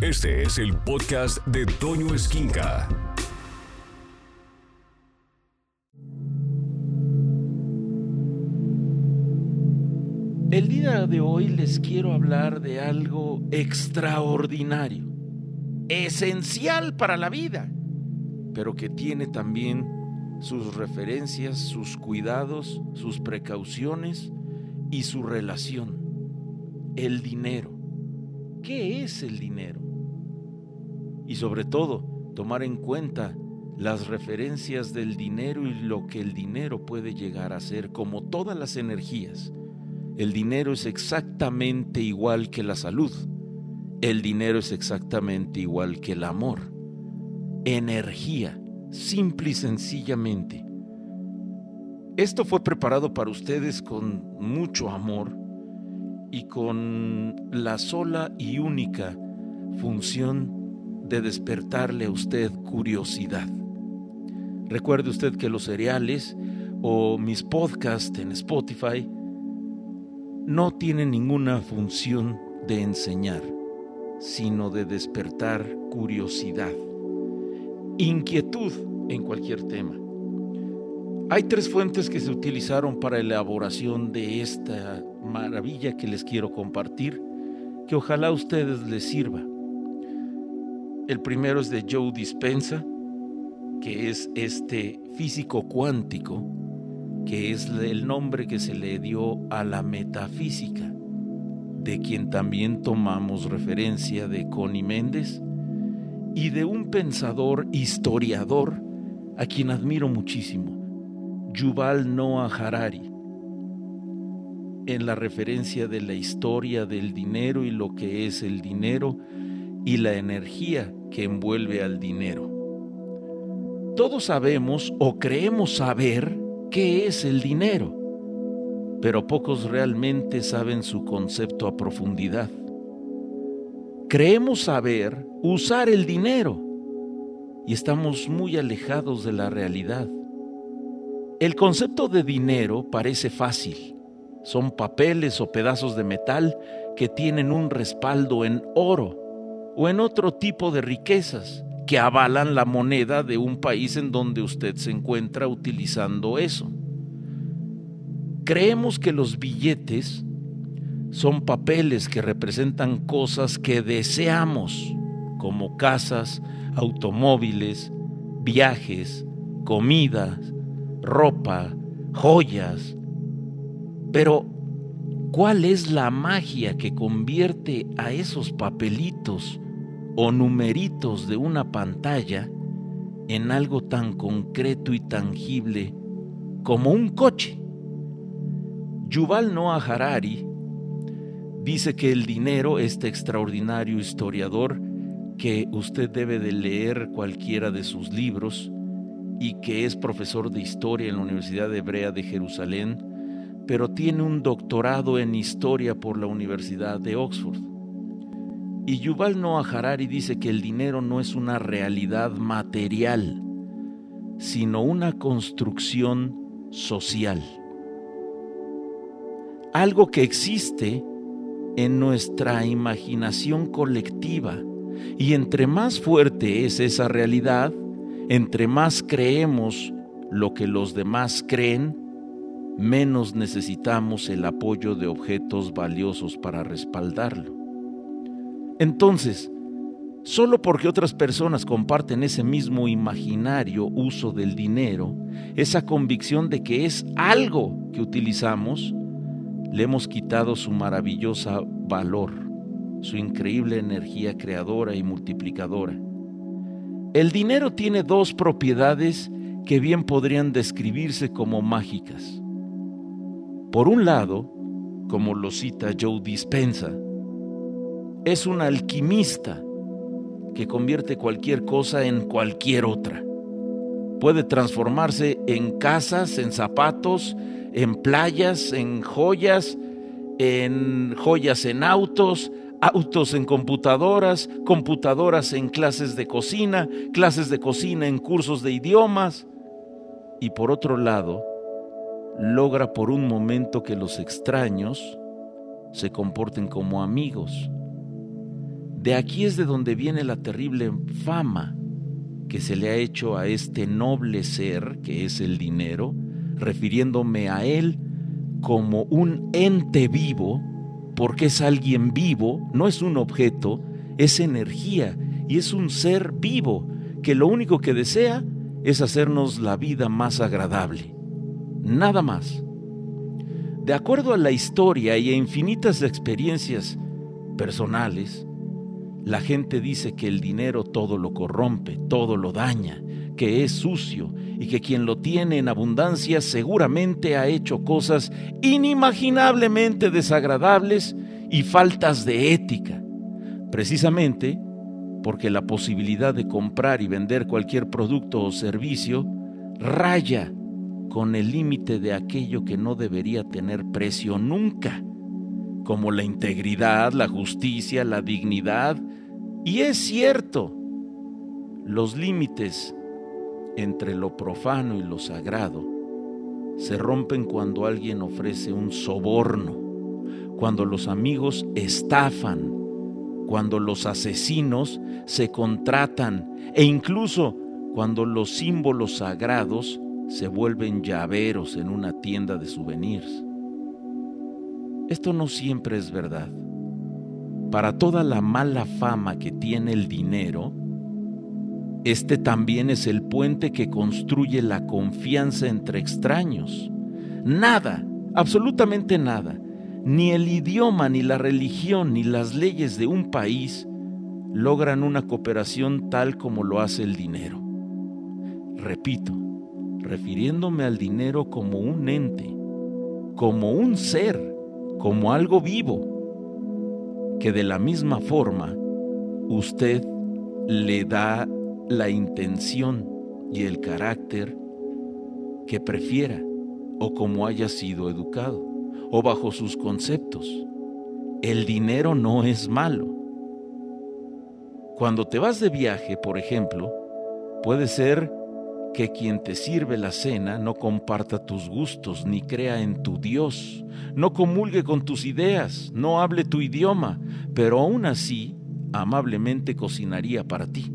Este es el podcast de Toño Esquinca. El día de hoy les quiero hablar de algo extraordinario, esencial para la vida, pero que tiene también sus referencias, sus cuidados, sus precauciones y su relación. El dinero. ¿Qué es el dinero? Y sobre todo, tomar en cuenta las referencias del dinero y lo que el dinero puede llegar a ser, como todas las energías. El dinero es exactamente igual que la salud. El dinero es exactamente igual que el amor. Energía, simple y sencillamente. Esto fue preparado para ustedes con mucho amor y con la sola y única función de despertarle a usted curiosidad. Recuerde usted que los cereales o mis podcasts en Spotify no tienen ninguna función de enseñar, sino de despertar curiosidad, inquietud en cualquier tema. Hay tres fuentes que se utilizaron para la elaboración de esta maravilla que les quiero compartir, que ojalá a ustedes les sirva. El primero es de Joe Dispensa, que es este físico cuántico, que es el nombre que se le dio a la metafísica, de quien también tomamos referencia de Connie Méndez y de un pensador historiador a quien admiro muchísimo, Yuval Noah Harari, en la referencia de la historia del dinero y lo que es el dinero y la energía que envuelve al dinero. Todos sabemos o creemos saber qué es el dinero, pero pocos realmente saben su concepto a profundidad. Creemos saber usar el dinero y estamos muy alejados de la realidad. El concepto de dinero parece fácil. Son papeles o pedazos de metal que tienen un respaldo en oro o en otro tipo de riquezas que avalan la moneda de un país en donde usted se encuentra utilizando eso. Creemos que los billetes son papeles que representan cosas que deseamos, como casas, automóviles, viajes, comidas, ropa, joyas. Pero, ¿cuál es la magia que convierte a esos papelitos o numeritos de una pantalla en algo tan concreto y tangible como un coche. Yuval Noah Harari dice que el dinero, este extraordinario historiador, que usted debe de leer cualquiera de sus libros y que es profesor de historia en la Universidad Hebrea de Jerusalén, pero tiene un doctorado en historia por la Universidad de Oxford. Y Yuval Noah Harari dice que el dinero no es una realidad material, sino una construcción social. Algo que existe en nuestra imaginación colectiva. Y entre más fuerte es esa realidad, entre más creemos lo que los demás creen, menos necesitamos el apoyo de objetos valiosos para respaldarlo. Entonces, solo porque otras personas comparten ese mismo imaginario uso del dinero, esa convicción de que es algo que utilizamos, le hemos quitado su maravillosa valor, su increíble energía creadora y multiplicadora. El dinero tiene dos propiedades que bien podrían describirse como mágicas. Por un lado, como lo cita Joe Dispensa, es un alquimista que convierte cualquier cosa en cualquier otra. Puede transformarse en casas, en zapatos, en playas, en joyas, en joyas en autos, autos en computadoras, computadoras en clases de cocina, clases de cocina en cursos de idiomas. Y por otro lado, logra por un momento que los extraños se comporten como amigos De aquí es de donde viene la terrible fama que se le ha hecho a este noble ser que es el dinero, refiriéndome a él como un ente vivo, porque es alguien vivo, no es un objeto, es energía y es un ser vivo que lo único que desea es hacernos la vida más agradable. Nada más. De acuerdo a la historia y a infinitas experiencias personales, la gente dice que el dinero todo lo corrompe, todo lo daña, que es sucio y que quien lo tiene en abundancia seguramente ha hecho cosas inimaginablemente desagradables y faltas de ética, precisamente porque la posibilidad de comprar y vender cualquier producto o servicio raya con el límite de aquello que no debería tener precio nunca, como la integridad, la justicia, la dignidad. Y es cierto, los límites entre lo profano y lo sagrado se rompen cuando alguien ofrece un soborno, cuando los amigos estafan, cuando los asesinos se contratan e incluso cuando los símbolos sagrados se vuelven llaveros en una tienda de souvenirs. Esto no siempre es verdad. Para toda la mala fama que tiene el dinero, este también es el puente que construye la confianza entre extraños. Nada, absolutamente nada, ni el idioma, ni la religión, ni las leyes de un país logran una cooperación tal como lo hace el dinero. Repito, refiriéndome al dinero como un ente, como un ser, como algo vivo, que de la misma forma usted le da la intención y el carácter que prefiera o como haya sido educado o bajo sus conceptos. El dinero no es malo. Cuando te vas de viaje, por ejemplo, puede ser que quien te sirve la cena no comparta tus gustos, ni crea en tu Dios, no comulgue con tus ideas, no hable tu idioma, pero aún así amablemente cocinaría para ti.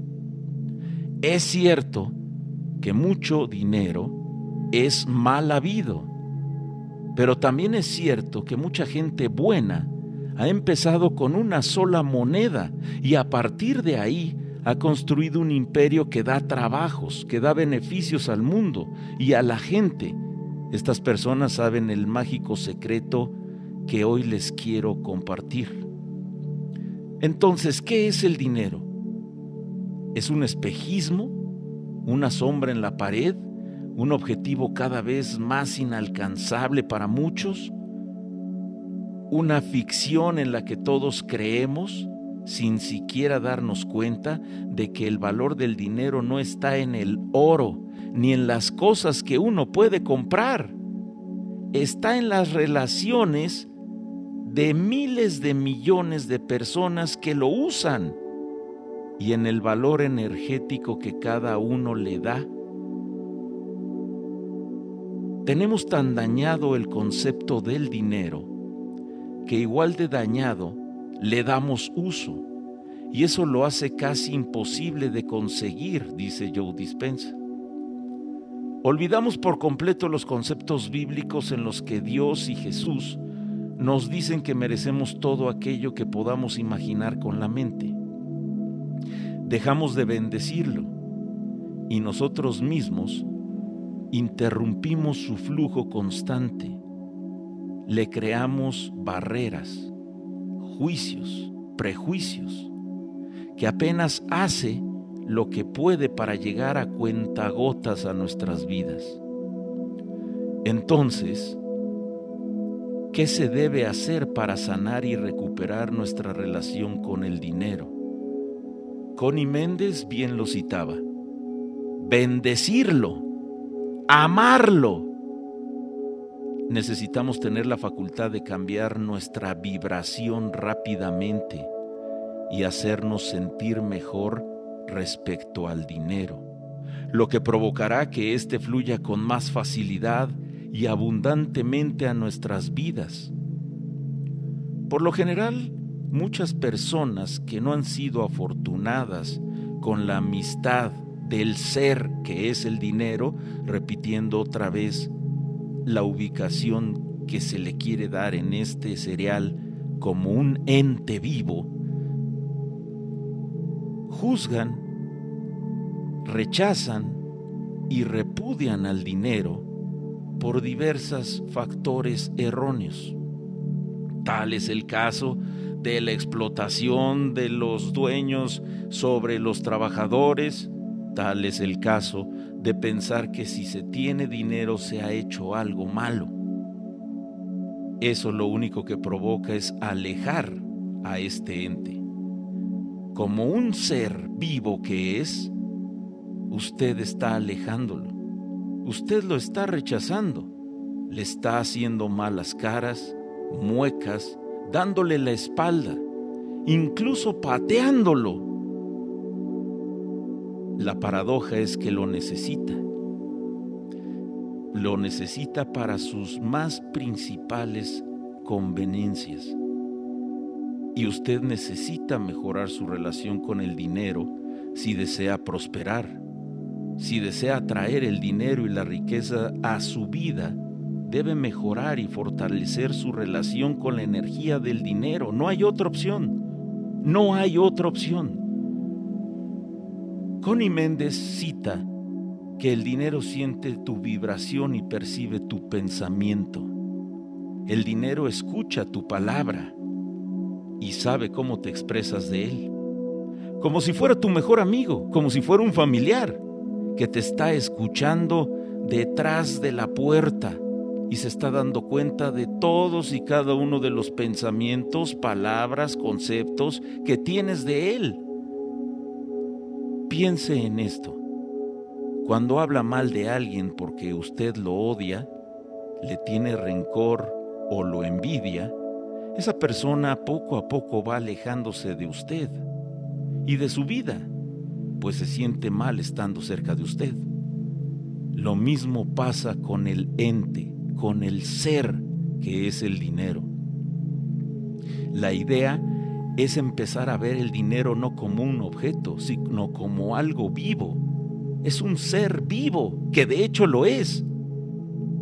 Es cierto que mucho dinero es mal habido, pero también es cierto que mucha gente buena ha empezado con una sola moneda y a partir de ahí ha construido un imperio que da trabajos, que da beneficios al mundo y a la gente. Estas personas saben el mágico secreto que hoy les quiero compartir. Entonces, ¿qué es el dinero? ¿Es un espejismo? ¿Una sombra en la pared? ¿Un objetivo cada vez más inalcanzable para muchos? ¿Una ficción en la que todos creemos? Sin siquiera darnos cuenta de que el valor del dinero no está en el oro ni en las cosas que uno puede comprar, está en las relaciones de miles de millones de personas que lo usan y en el valor energético que cada uno le da. Tenemos tan dañado el concepto del dinero que igual de dañado le damos uso y eso lo hace casi imposible de conseguir, dice Joe Dispensa. Olvidamos por completo los conceptos bíblicos en los que Dios y Jesús nos dicen que merecemos todo aquello que podamos imaginar con la mente. Dejamos de bendecirlo y nosotros mismos interrumpimos su flujo constante. Le creamos barreras juicios, prejuicios, que apenas hace lo que puede para llegar a cuentagotas a nuestras vidas. Entonces, ¿qué se debe hacer para sanar y recuperar nuestra relación con el dinero? Connie Méndez bien lo citaba. Bendecirlo, amarlo, necesitamos tener la facultad de cambiar nuestra vibración rápidamente y hacernos sentir mejor respecto al dinero, lo que provocará que éste fluya con más facilidad y abundantemente a nuestras vidas. Por lo general, muchas personas que no han sido afortunadas con la amistad del ser que es el dinero, repitiendo otra vez la ubicación que se le quiere dar en este cereal como un ente vivo, juzgan, rechazan y repudian al dinero por diversos factores erróneos. Tal es el caso de la explotación de los dueños sobre los trabajadores, tal es el caso de pensar que si se tiene dinero se ha hecho algo malo. Eso lo único que provoca es alejar a este ente. Como un ser vivo que es, usted está alejándolo. Usted lo está rechazando. Le está haciendo malas caras, muecas, dándole la espalda, incluso pateándolo. La paradoja es que lo necesita. Lo necesita para sus más principales conveniencias. Y usted necesita mejorar su relación con el dinero si desea prosperar. Si desea traer el dinero y la riqueza a su vida, debe mejorar y fortalecer su relación con la energía del dinero. No hay otra opción. No hay otra opción. Connie Méndez cita que el dinero siente tu vibración y percibe tu pensamiento. El dinero escucha tu palabra y sabe cómo te expresas de él. Como si fuera tu mejor amigo, como si fuera un familiar que te está escuchando detrás de la puerta y se está dando cuenta de todos y cada uno de los pensamientos, palabras, conceptos que tienes de Él. Piense en esto. Cuando habla mal de alguien porque usted lo odia, le tiene rencor o lo envidia, esa persona poco a poco va alejándose de usted y de su vida pues se siente mal estando cerca de usted. Lo mismo pasa con el ente, con el ser que es el dinero. La idea es empezar a ver el dinero no como un objeto, sino como algo vivo. Es un ser vivo, que de hecho lo es.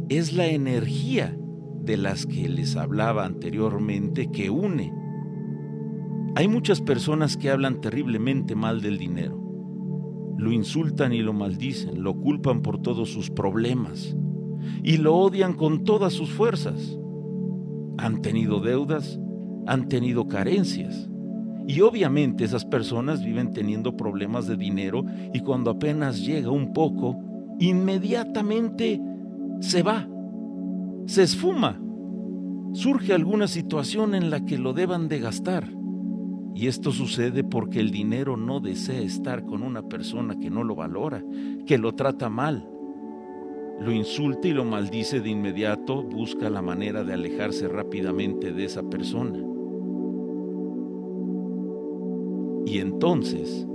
Es la energía de las que les hablaba anteriormente que une. Hay muchas personas que hablan terriblemente mal del dinero lo insultan y lo maldicen, lo culpan por todos sus problemas y lo odian con todas sus fuerzas. Han tenido deudas, han tenido carencias. Y obviamente esas personas viven teniendo problemas de dinero y cuando apenas llega un poco, inmediatamente se va, se esfuma. Surge alguna situación en la que lo deban de gastar y esto sucede porque el dinero no desea estar con una persona que no lo valora, que lo trata mal. Lo insulta y lo maldice de inmediato, busca la manera de alejarse rápidamente de esa persona. Y entonces,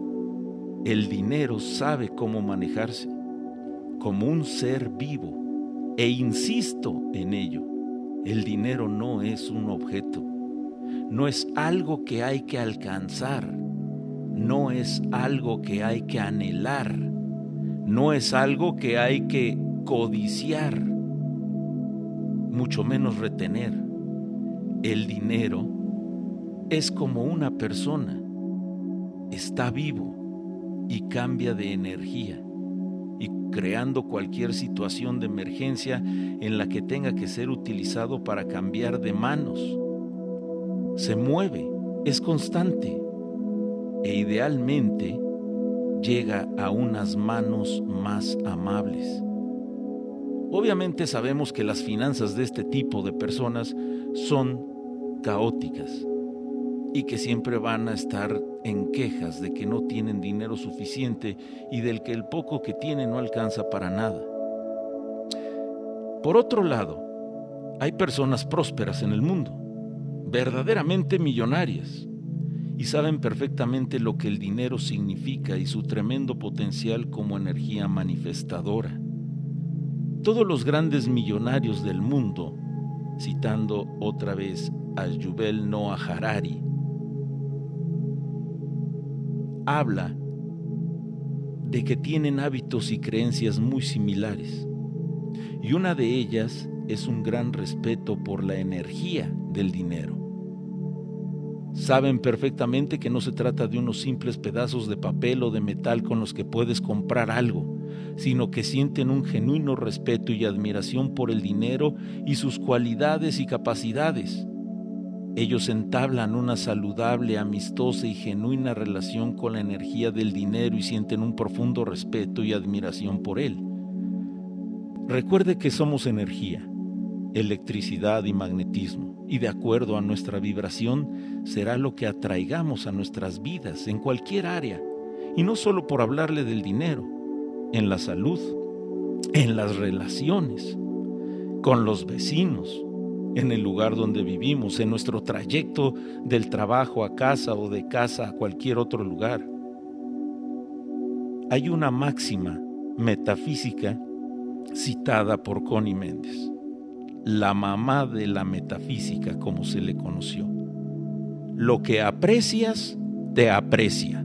el dinero sabe cómo manejarse, como un ser vivo. E insisto en ello, el dinero no es un objeto no es algo que hay que alcanzar, no es algo que hay que anhelar, no es algo que hay que codiciar, mucho menos retener. El dinero es como una persona, está vivo y cambia de energía y creando cualquier situación de emergencia en la que tenga que ser utilizado para cambiar de manos se mueve, es constante e idealmente llega a unas manos más amables. Obviamente sabemos que las finanzas de este tipo de personas son caóticas y que siempre van a estar en quejas de que no tienen dinero suficiente y del que el poco que tienen no alcanza para nada. Por otro lado, hay personas prósperas en el mundo verdaderamente millonarias y saben perfectamente lo que el dinero significa y su tremendo potencial como energía manifestadora. Todos los grandes millonarios del mundo, citando otra vez a Yuval Noah Harari, habla de que tienen hábitos y creencias muy similares. Y una de ellas es un gran respeto por la energía del dinero. Saben perfectamente que no se trata de unos simples pedazos de papel o de metal con los que puedes comprar algo, sino que sienten un genuino respeto y admiración por el dinero y sus cualidades y capacidades. Ellos entablan una saludable, amistosa y genuina relación con la energía del dinero y sienten un profundo respeto y admiración por él. Recuerde que somos energía, electricidad y magnetismo, y de acuerdo a nuestra vibración será lo que atraigamos a nuestras vidas en cualquier área, y no solo por hablarle del dinero, en la salud, en las relaciones, con los vecinos, en el lugar donde vivimos, en nuestro trayecto del trabajo a casa o de casa a cualquier otro lugar. Hay una máxima metafísica citada por Connie Méndez, la mamá de la metafísica como se le conoció. Lo que aprecias, te aprecia.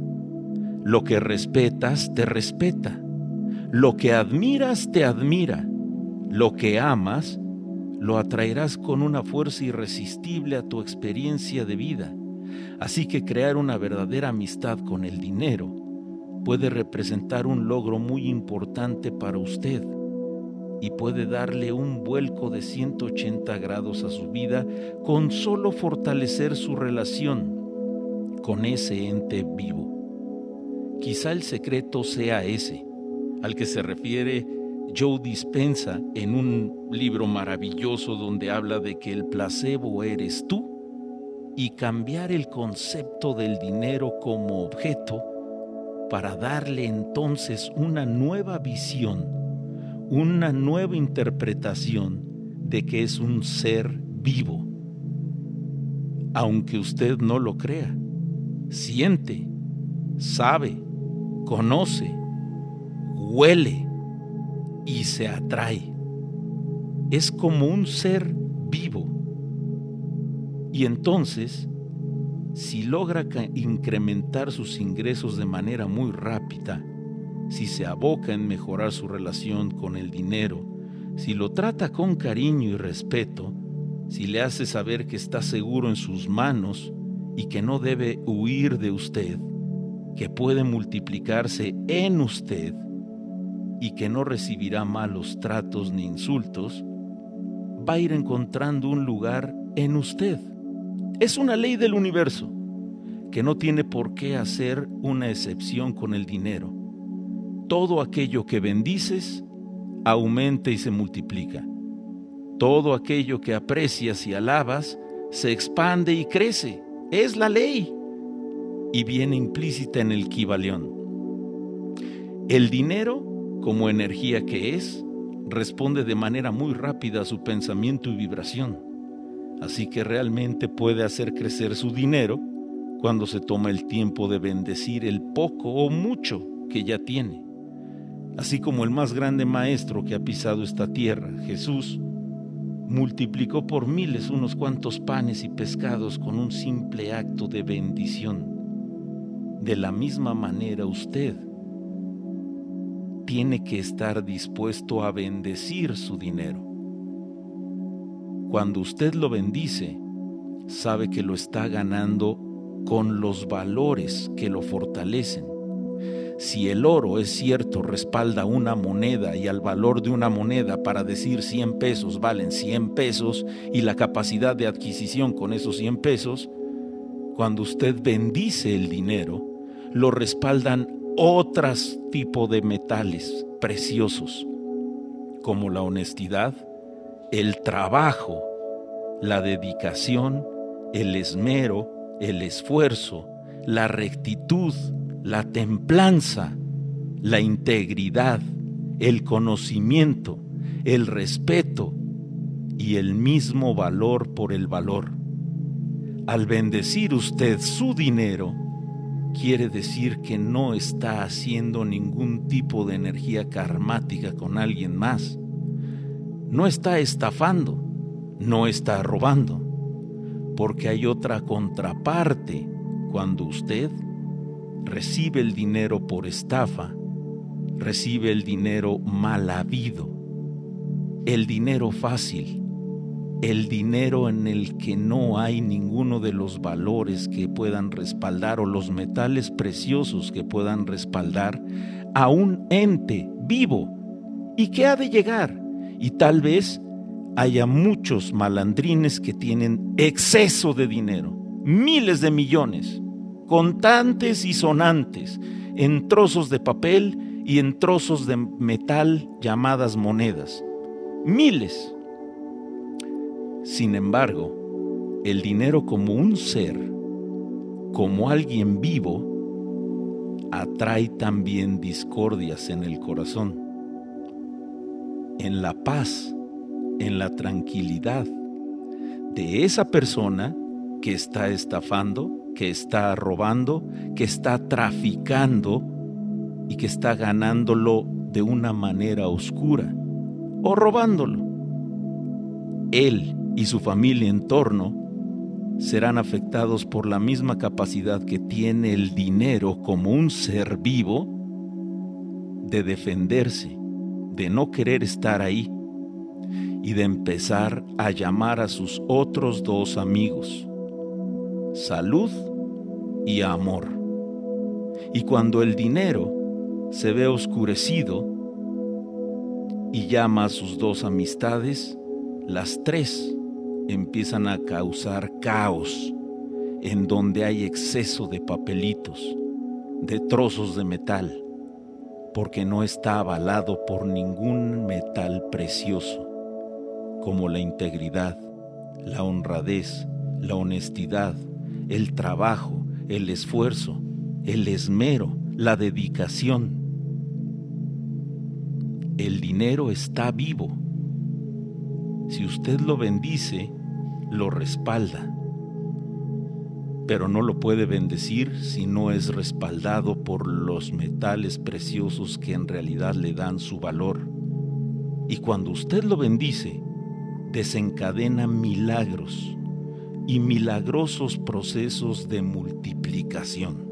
Lo que respetas, te respeta. Lo que admiras, te admira. Lo que amas, lo atraerás con una fuerza irresistible a tu experiencia de vida. Así que crear una verdadera amistad con el dinero puede representar un logro muy importante para usted y puede darle un vuelco de 180 grados a su vida con solo fortalecer su relación con ese ente vivo. Quizá el secreto sea ese, al que se refiere Joe Dispensa en un libro maravilloso donde habla de que el placebo eres tú y cambiar el concepto del dinero como objeto para darle entonces una nueva visión, una nueva interpretación de que es un ser vivo. Aunque usted no lo crea, siente, sabe, conoce, huele, y se atrae. Es como un ser vivo. Y entonces, si logra incrementar sus ingresos de manera muy rápida, si se aboca en mejorar su relación con el dinero, si lo trata con cariño y respeto, si le hace saber que está seguro en sus manos y que no debe huir de usted, que puede multiplicarse en usted, y que no recibirá malos tratos ni insultos, va a ir encontrando un lugar en usted. Es una ley del universo que no tiene por qué hacer una excepción con el dinero. Todo aquello que bendices aumenta y se multiplica. Todo aquello que aprecias y alabas se expande y crece. Es la ley. Y viene implícita en el Kibalión. El dinero como energía que es, responde de manera muy rápida a su pensamiento y vibración. Así que realmente puede hacer crecer su dinero cuando se toma el tiempo de bendecir el poco o mucho que ya tiene. Así como el más grande maestro que ha pisado esta tierra, Jesús, multiplicó por miles unos cuantos panes y pescados con un simple acto de bendición. De la misma manera usted, tiene que estar dispuesto a bendecir su dinero. Cuando usted lo bendice, sabe que lo está ganando con los valores que lo fortalecen. Si el oro es cierto, respalda una moneda y al valor de una moneda para decir 100 pesos valen 100 pesos y la capacidad de adquisición con esos 100 pesos, cuando usted bendice el dinero, lo respaldan otros tipo de metales preciosos, como la honestidad, el trabajo, la dedicación, el esmero, el esfuerzo, la rectitud, la templanza, la integridad, el conocimiento, el respeto y el mismo valor por el valor. Al bendecir usted su dinero, quiere decir que no está haciendo ningún tipo de energía karmática con alguien más. No está estafando, no está robando, porque hay otra contraparte cuando usted recibe el dinero por estafa, recibe el dinero mal habido, el dinero fácil, el dinero en el que no hay ninguno de los valores que puedan respaldar o los metales preciosos que puedan respaldar a un ente vivo y que ha de llegar. Y tal vez haya muchos malandrines que tienen exceso de dinero, miles de millones, contantes y sonantes, en trozos de papel y en trozos de metal llamadas monedas. Miles sin embargo, el dinero como un ser, como alguien vivo, atrae también discordias en el corazón, en la paz, en la tranquilidad de esa persona que está estafando, que está robando, que está traficando y que está ganándolo de una manera oscura o robándolo. Él y su familia en torno serán afectados por la misma capacidad que tiene el dinero como un ser vivo de defenderse, de no querer estar ahí y de empezar a llamar a sus otros dos amigos, salud y amor. Y cuando el dinero se ve oscurecido y llama a sus dos amistades, las tres empiezan a causar caos en donde hay exceso de papelitos, de trozos de metal, porque no está avalado por ningún metal precioso, como la integridad, la honradez, la honestidad, el trabajo, el esfuerzo, el esmero, la dedicación. El dinero está vivo. Si usted lo bendice, lo respalda, pero no lo puede bendecir si no es respaldado por los metales preciosos que en realidad le dan su valor. Y cuando usted lo bendice, desencadena milagros y milagrosos procesos de multiplicación.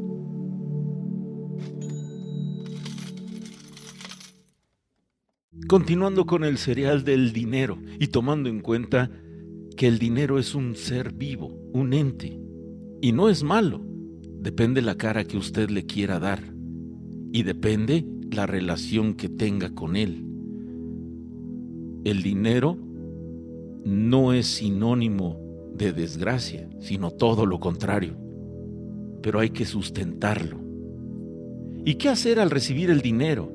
Continuando con el cereal del dinero y tomando en cuenta que el dinero es un ser vivo, un ente, y no es malo. Depende la cara que usted le quiera dar y depende la relación que tenga con él. El dinero no es sinónimo de desgracia, sino todo lo contrario. Pero hay que sustentarlo. ¿Y qué hacer al recibir el dinero?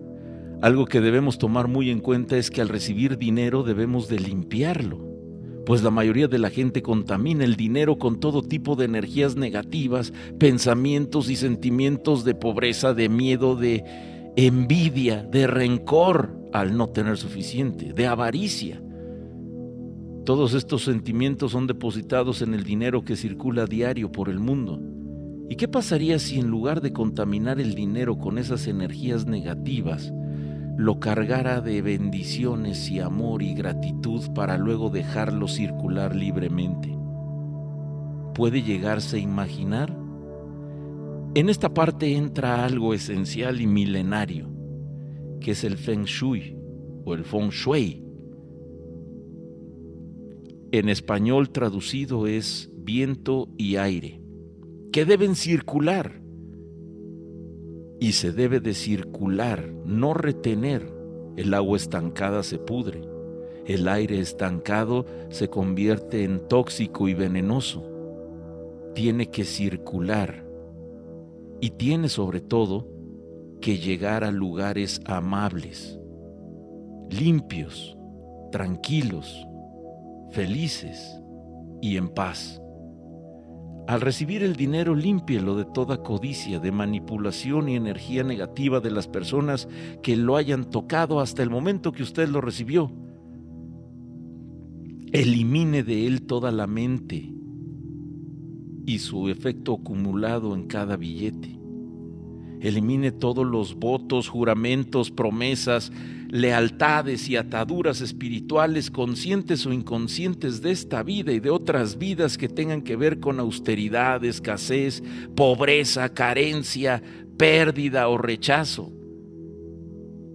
Algo que debemos tomar muy en cuenta es que al recibir dinero debemos de limpiarlo pues la mayoría de la gente contamina el dinero con todo tipo de energías negativas, pensamientos y sentimientos de pobreza, de miedo, de envidia, de rencor al no tener suficiente, de avaricia. Todos estos sentimientos son depositados en el dinero que circula a diario por el mundo. ¿Y qué pasaría si en lugar de contaminar el dinero con esas energías negativas, lo cargara de bendiciones y amor y gratitud para luego dejarlo circular libremente. ¿Puede llegarse a imaginar? En esta parte entra algo esencial y milenario, que es el Feng Shui o el Feng Shui. En español traducido es viento y aire, que deben circular y se debe de circular, no retener. El agua estancada se pudre. El aire estancado se convierte en tóxico y venenoso. Tiene que circular y tiene sobre todo que llegar a lugares amables, limpios, tranquilos, felices y en paz. Al recibir el dinero, límpielo de toda codicia, de manipulación y energía negativa de las personas que lo hayan tocado hasta el momento que usted lo recibió. Elimine de él toda la mente y su efecto acumulado en cada billete. Elimine todos los votos, juramentos, promesas, lealtades y ataduras espirituales conscientes o inconscientes de esta vida y de otras vidas que tengan que ver con austeridad, escasez, pobreza, carencia, pérdida o rechazo.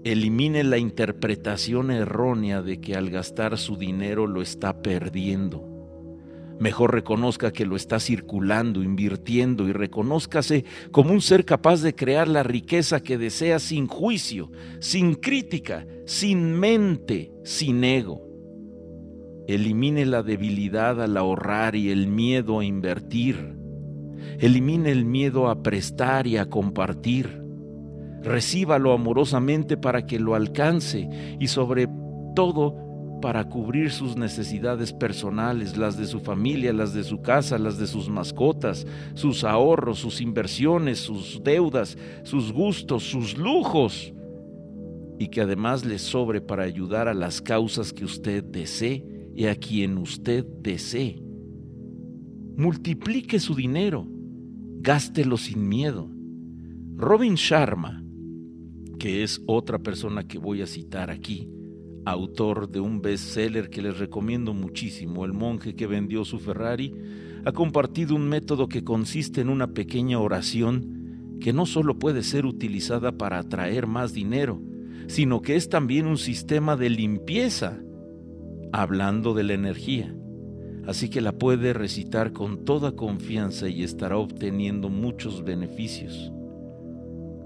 Elimine la interpretación errónea de que al gastar su dinero lo está perdiendo. Mejor reconozca que lo está circulando, invirtiendo y reconózcase como un ser capaz de crear la riqueza que desea sin juicio, sin crítica, sin mente, sin ego. Elimine la debilidad al ahorrar y el miedo a invertir. Elimine el miedo a prestar y a compartir. Recíbalo amorosamente para que lo alcance y sobre todo para cubrir sus necesidades personales, las de su familia, las de su casa, las de sus mascotas, sus ahorros, sus inversiones, sus deudas, sus gustos, sus lujos, y que además le sobre para ayudar a las causas que usted desee y a quien usted desee. Multiplique su dinero, gástelo sin miedo. Robin Sharma, que es otra persona que voy a citar aquí, autor de un bestseller que les recomiendo muchísimo, El monje que vendió su Ferrari, ha compartido un método que consiste en una pequeña oración que no solo puede ser utilizada para atraer más dinero, sino que es también un sistema de limpieza, hablando de la energía. Así que la puede recitar con toda confianza y estará obteniendo muchos beneficios.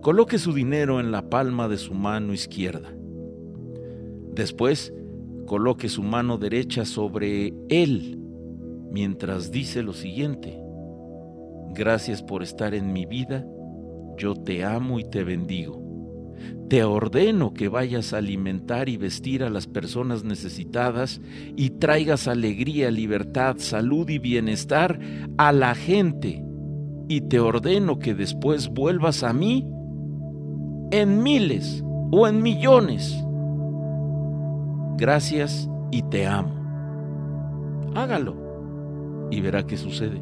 Coloque su dinero en la palma de su mano izquierda Después, coloque su mano derecha sobre él mientras dice lo siguiente. Gracias por estar en mi vida, yo te amo y te bendigo. Te ordeno que vayas a alimentar y vestir a las personas necesitadas y traigas alegría, libertad, salud y bienestar a la gente. Y te ordeno que después vuelvas a mí en miles o en millones gracias y te amo. Hágalo y verá qué sucede.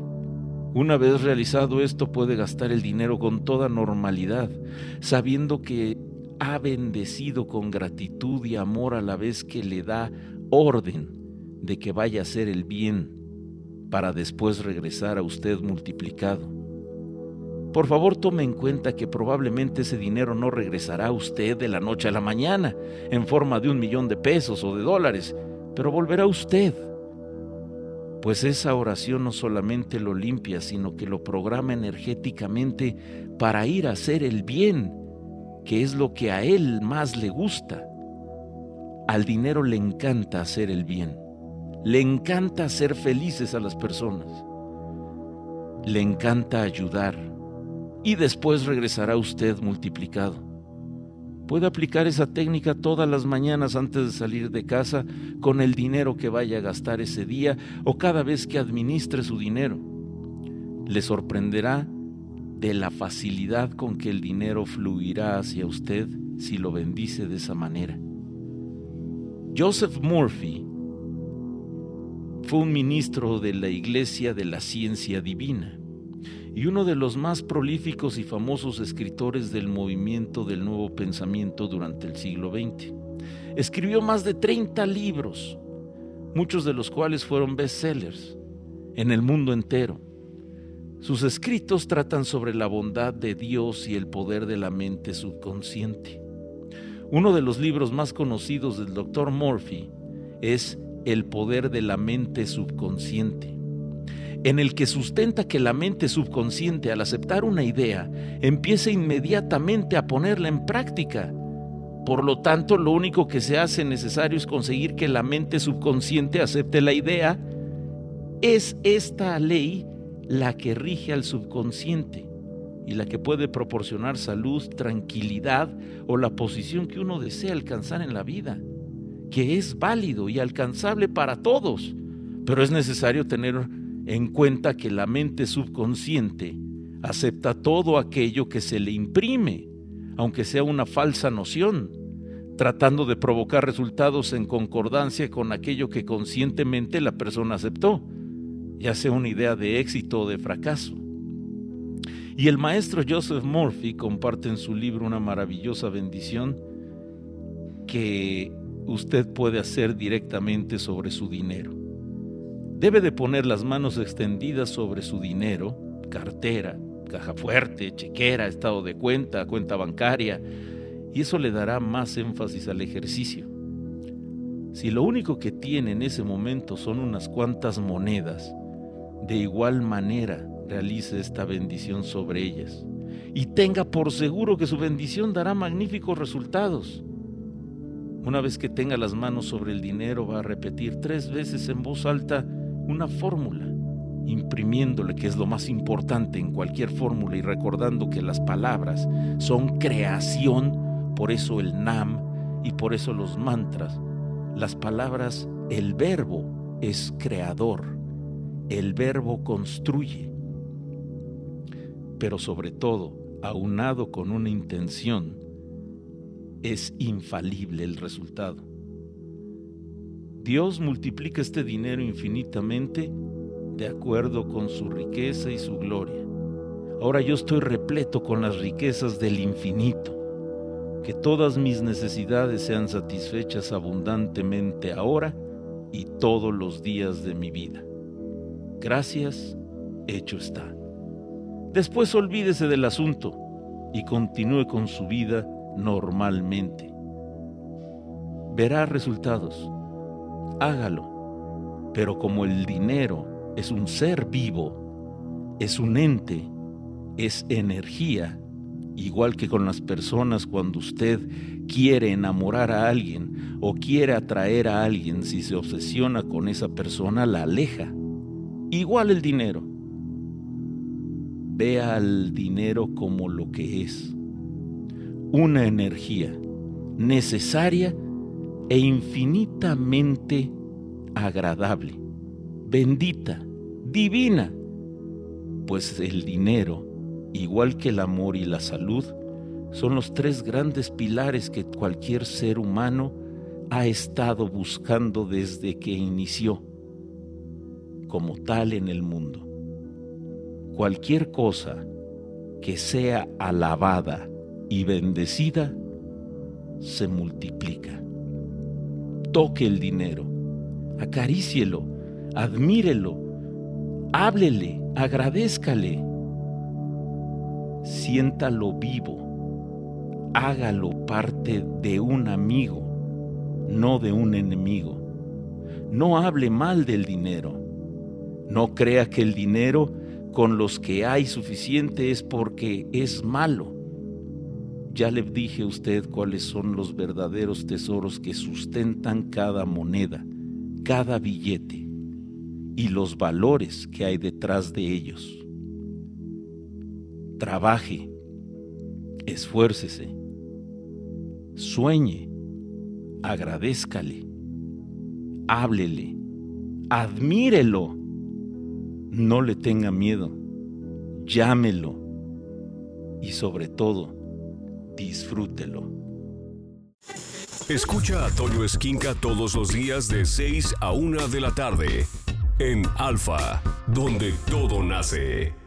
Una vez realizado esto puede gastar el dinero con toda normalidad, sabiendo que ha bendecido con gratitud y amor a la vez que le da orden de que vaya a hacer el bien para después regresar a usted multiplicado. Por favor tome en cuenta que probablemente ese dinero no regresará a usted de la noche a la mañana en forma de un millón de pesos o de dólares, pero volverá a usted. Pues esa oración no solamente lo limpia, sino que lo programa energéticamente para ir a hacer el bien, que es lo que a él más le gusta. Al dinero le encanta hacer el bien, le encanta hacer felices a las personas, le encanta ayudar y después regresará usted multiplicado. Puede aplicar esa técnica todas las mañanas antes de salir de casa con el dinero que vaya a gastar ese día o cada vez que administre su dinero. Le sorprenderá de la facilidad con que el dinero fluirá hacia usted si lo bendice de esa manera. Joseph Murphy fue un ministro de la Iglesia de la Ciencia Divina y uno de los más prolíficos y famosos escritores del movimiento del nuevo pensamiento durante el siglo XX. Escribió más de 30 libros, muchos de los cuales fueron bestsellers en el mundo entero. Sus escritos tratan sobre la bondad de Dios y el poder de la mente subconsciente. Uno de los libros más conocidos del Dr. Murphy es El poder de la mente subconsciente en el que sustenta que la mente subconsciente al aceptar una idea empieza inmediatamente a ponerla en práctica. Por lo tanto, lo único que se hace necesario es conseguir que la mente subconsciente acepte la idea. Es esta ley la que rige al subconsciente y la que puede proporcionar salud, tranquilidad o la posición que uno desea alcanzar en la vida, que es válido y alcanzable para todos, pero es necesario tener en cuenta que la mente subconsciente acepta todo aquello que se le imprime, aunque sea una falsa noción, tratando de provocar resultados en concordancia con aquello que conscientemente la persona aceptó, ya sea una idea de éxito o de fracaso. Y el maestro Joseph Murphy comparte en su libro una maravillosa bendición que usted puede hacer directamente sobre su dinero. Debe de poner las manos extendidas sobre su dinero, cartera, caja fuerte, chequera, estado de cuenta, cuenta bancaria, y eso le dará más énfasis al ejercicio. Si lo único que tiene en ese momento son unas cuantas monedas, de igual manera realice esta bendición sobre ellas y tenga por seguro que su bendición dará magníficos resultados. Una vez que tenga las manos sobre el dinero va a repetir tres veces en voz alta una fórmula, imprimiéndole que es lo más importante en cualquier fórmula y recordando que las palabras son creación, por eso el nam y por eso los mantras. Las palabras, el verbo es creador, el verbo construye, pero sobre todo, aunado con una intención, es infalible el resultado. Dios multiplica este dinero infinitamente de acuerdo con su riqueza y su gloria. Ahora yo estoy repleto con las riquezas del infinito. Que todas mis necesidades sean satisfechas abundantemente ahora y todos los días de mi vida. Gracias, hecho está. Después olvídese del asunto y continúe con su vida normalmente. Verá resultados. Hágalo. Pero como el dinero es un ser vivo, es un ente, es energía, igual que con las personas cuando usted quiere enamorar a alguien o quiere atraer a alguien, si se obsesiona con esa persona, la aleja. Igual el dinero vea al dinero como lo que es, una energía necesaria e infinitamente agradable, bendita, divina, pues el dinero, igual que el amor y la salud, son los tres grandes pilares que cualquier ser humano ha estado buscando desde que inició como tal en el mundo cualquier cosa que sea alabada y bendecida, se multiplica. Toque el dinero, acarícielo, admírelo, háblele, agradézcale, siéntalo vivo, hágalo parte de un amigo, no de un enemigo. No hable mal del dinero. No crea que el dinero con los que hay suficiente es porque es malo. Ya le dije a usted cuáles son los verdaderos tesoros que sustentan cada moneda, cada billete y los valores que hay detrás de ellos. Trabaje, esfuércese, sueñe, agradézcale, háblele, admírelo no le tenga miedo, llámelo y sobre todo, disfrútelo. Escucha a Toño Esquinca todos los días de 6 a 1 de la tarde en Alfa, donde todo nace.